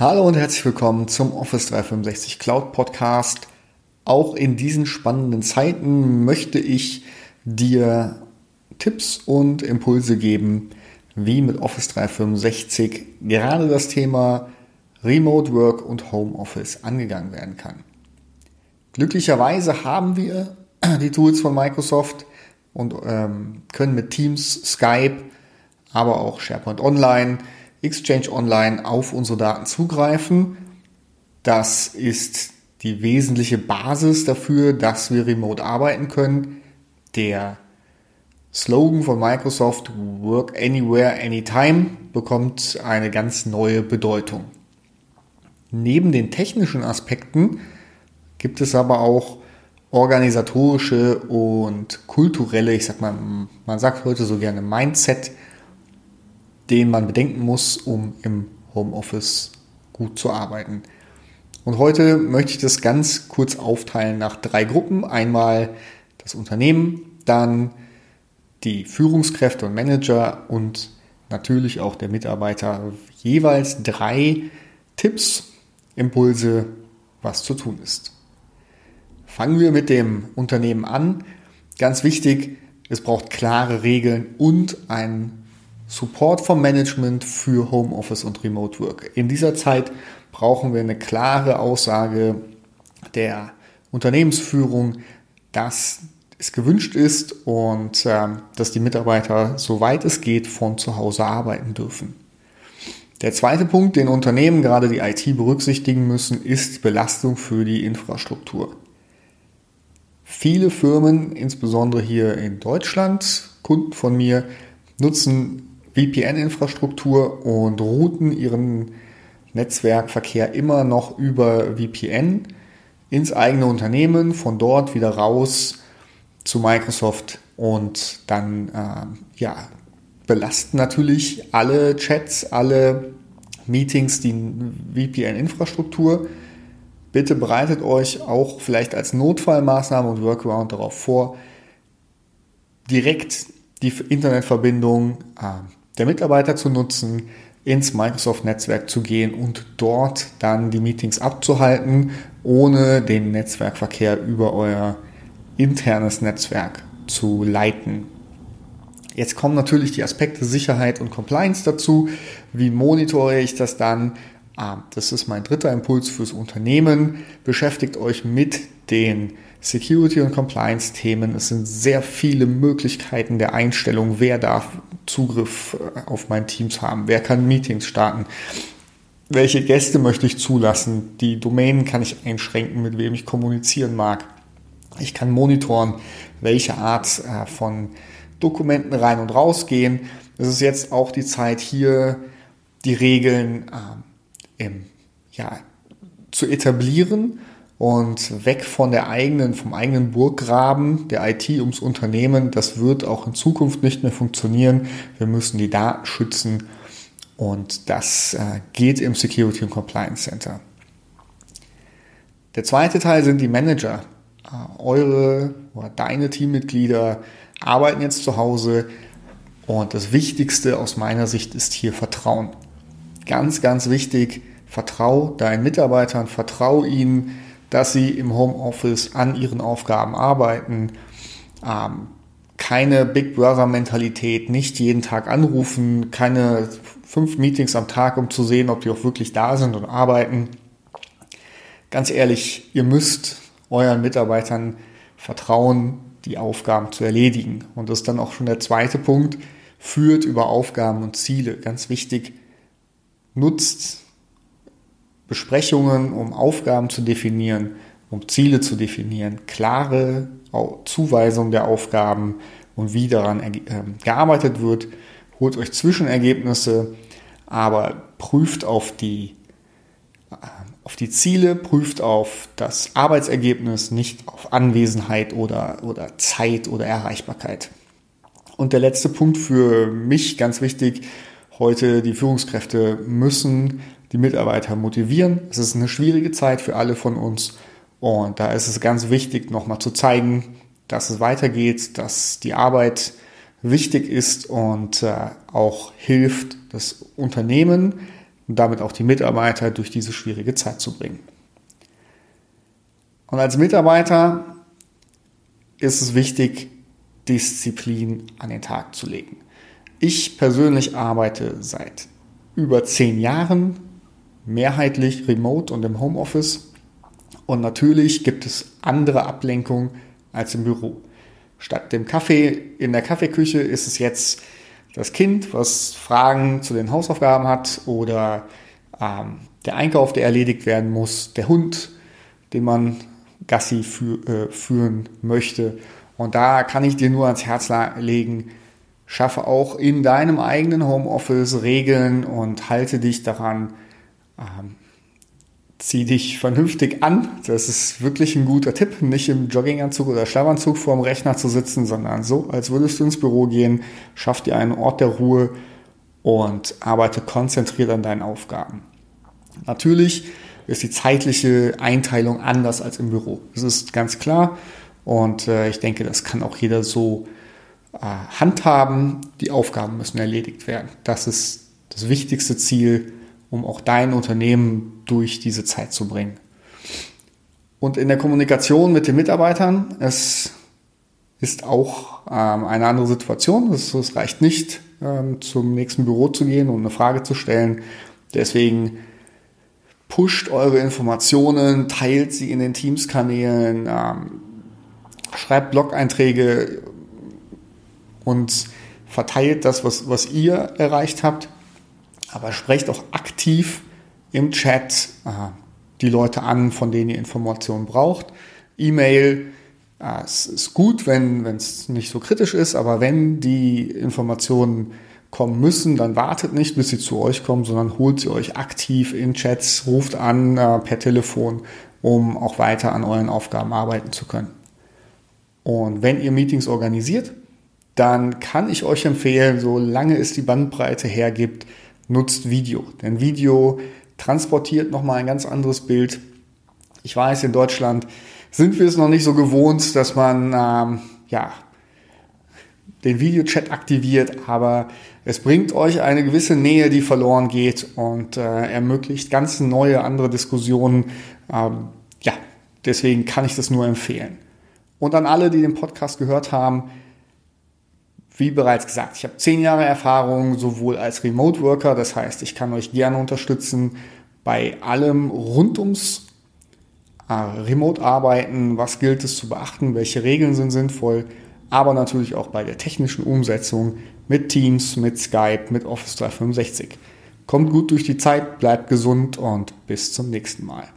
Hallo und herzlich willkommen zum Office 365 Cloud Podcast. Auch in diesen spannenden Zeiten möchte ich dir Tipps und Impulse geben, wie mit Office 365 gerade das Thema Remote Work und Homeoffice angegangen werden kann. Glücklicherweise haben wir die Tools von Microsoft und ähm, können mit Teams, Skype, aber auch SharePoint Online Exchange Online auf unsere Daten zugreifen. Das ist die wesentliche Basis dafür, dass wir remote arbeiten können. Der Slogan von Microsoft Work Anywhere, Anytime bekommt eine ganz neue Bedeutung. Neben den technischen Aspekten gibt es aber auch organisatorische und kulturelle, ich sag mal, man sagt heute so gerne Mindset den man bedenken muss, um im Homeoffice gut zu arbeiten. Und heute möchte ich das ganz kurz aufteilen nach drei Gruppen. Einmal das Unternehmen, dann die Führungskräfte und Manager und natürlich auch der Mitarbeiter. Jeweils drei Tipps, Impulse, was zu tun ist. Fangen wir mit dem Unternehmen an. Ganz wichtig, es braucht klare Regeln und ein Support vom Management für Homeoffice und Remote Work. In dieser Zeit brauchen wir eine klare Aussage der Unternehmensführung, dass es gewünscht ist und äh, dass die Mitarbeiter, soweit es geht, von zu Hause arbeiten dürfen. Der zweite Punkt, den Unternehmen, gerade die IT, berücksichtigen müssen, ist Belastung für die Infrastruktur. Viele Firmen, insbesondere hier in Deutschland, Kunden von mir, nutzen VPN-Infrastruktur und routen ihren Netzwerkverkehr immer noch über VPN ins eigene Unternehmen, von dort wieder raus zu Microsoft und dann äh, ja, belasten natürlich alle Chats, alle Meetings die VPN-Infrastruktur. Bitte bereitet euch auch vielleicht als Notfallmaßnahme und Workaround darauf vor, direkt die Internetverbindung äh, der Mitarbeiter zu nutzen, ins Microsoft-Netzwerk zu gehen und dort dann die Meetings abzuhalten, ohne den Netzwerkverkehr über euer internes Netzwerk zu leiten. Jetzt kommen natürlich die Aspekte Sicherheit und Compliance dazu. Wie monitore ich das dann? Ah, das ist mein dritter Impuls fürs Unternehmen. Beschäftigt euch mit den Security- und Compliance-Themen. Es sind sehr viele Möglichkeiten der Einstellung. Wer darf Zugriff äh, auf mein Teams haben? Wer kann Meetings starten? Welche Gäste möchte ich zulassen? Die Domänen kann ich einschränken, mit wem ich kommunizieren mag. Ich kann monitoren, welche Art äh, von Dokumenten rein und raus gehen. Es ist jetzt auch die Zeit, hier die Regeln äh, im, ja, zu etablieren und weg von der eigenen, vom eigenen Burggraben der IT ums Unternehmen. Das wird auch in Zukunft nicht mehr funktionieren. Wir müssen die Daten schützen und das äh, geht im Security und Compliance Center. Der zweite Teil sind die Manager. Äh, eure oder deine Teammitglieder arbeiten jetzt zu Hause und das Wichtigste aus meiner Sicht ist hier Vertrauen. Ganz, ganz wichtig, vertrau deinen Mitarbeitern, vertrau ihnen, dass sie im Homeoffice an ihren Aufgaben arbeiten. Ähm, keine Big Brother-Mentalität, nicht jeden Tag anrufen, keine fünf Meetings am Tag, um zu sehen, ob die auch wirklich da sind und arbeiten. Ganz ehrlich, ihr müsst euren Mitarbeitern vertrauen, die Aufgaben zu erledigen. Und das ist dann auch schon der zweite Punkt, führt über Aufgaben und Ziele. Ganz wichtig, nutzt Besprechungen, um Aufgaben zu definieren, um Ziele zu definieren, klare Zuweisung der Aufgaben und wie daran ähm, gearbeitet wird. Holt euch Zwischenergebnisse, aber prüft auf die, äh, auf die Ziele, prüft auf das Arbeitsergebnis, nicht auf Anwesenheit oder, oder Zeit oder Erreichbarkeit. Und der letzte Punkt für mich ganz wichtig, heute die Führungskräfte müssen die Mitarbeiter motivieren. Es ist eine schwierige Zeit für alle von uns und da ist es ganz wichtig, nochmal zu zeigen, dass es weitergeht, dass die Arbeit wichtig ist und äh, auch hilft, das Unternehmen und damit auch die Mitarbeiter durch diese schwierige Zeit zu bringen. Und als Mitarbeiter ist es wichtig, Disziplin an den Tag zu legen. Ich persönlich arbeite seit über zehn Jahren mehrheitlich remote und im Homeoffice. Und natürlich gibt es andere Ablenkungen als im Büro. Statt dem Kaffee in der Kaffeeküche ist es jetzt das Kind, was Fragen zu den Hausaufgaben hat oder ähm, der Einkauf, der erledigt werden muss, der Hund, den man Gassi für, äh, führen möchte. Und da kann ich dir nur ans Herz legen, schaffe auch in deinem eigenen Homeoffice Regeln und halte dich daran, ähm, zieh dich vernünftig an. Das ist wirklich ein guter Tipp, nicht im Jogginganzug oder Schlafanzug vorm Rechner zu sitzen, sondern so, als würdest du ins Büro gehen, schaff dir einen Ort der Ruhe und arbeite konzentriert an deinen Aufgaben. Natürlich ist die zeitliche Einteilung anders als im Büro. Das ist ganz klar und äh, ich denke, das kann auch jeder so äh, handhaben. Die Aufgaben müssen erledigt werden. Das ist das wichtigste Ziel um auch dein Unternehmen durch diese Zeit zu bringen. Und in der Kommunikation mit den Mitarbeitern, es ist auch ähm, eine andere Situation. Es, es reicht nicht, ähm, zum nächsten Büro zu gehen und eine Frage zu stellen. Deswegen pusht eure Informationen, teilt sie in den Teams-Kanälen, ähm, schreibt Blog-Einträge und verteilt das, was, was ihr erreicht habt aber sprecht auch aktiv im Chat äh, die Leute an, von denen ihr Informationen braucht. E-Mail, äh, es ist gut, wenn es nicht so kritisch ist, aber wenn die Informationen kommen müssen, dann wartet nicht, bis sie zu euch kommen, sondern holt sie euch aktiv in Chats, ruft an äh, per Telefon, um auch weiter an euren Aufgaben arbeiten zu können. Und wenn ihr Meetings organisiert, dann kann ich euch empfehlen, solange es die Bandbreite hergibt, nutzt Video. Denn Video transportiert nochmal ein ganz anderes Bild. Ich weiß, in Deutschland sind wir es noch nicht so gewohnt, dass man ähm, ja, den Videochat aktiviert, aber es bringt euch eine gewisse Nähe, die verloren geht und äh, ermöglicht ganz neue andere Diskussionen. Ähm, ja, deswegen kann ich das nur empfehlen. Und an alle, die den Podcast gehört haben, wie bereits gesagt, ich habe zehn Jahre Erfahrung sowohl als Remote Worker, das heißt, ich kann euch gerne unterstützen bei allem rund ums äh, Remote-Arbeiten, was gilt es zu beachten, welche Regeln sind sinnvoll, aber natürlich auch bei der technischen Umsetzung mit Teams, mit Skype, mit Office 365. Kommt gut durch die Zeit, bleibt gesund und bis zum nächsten Mal.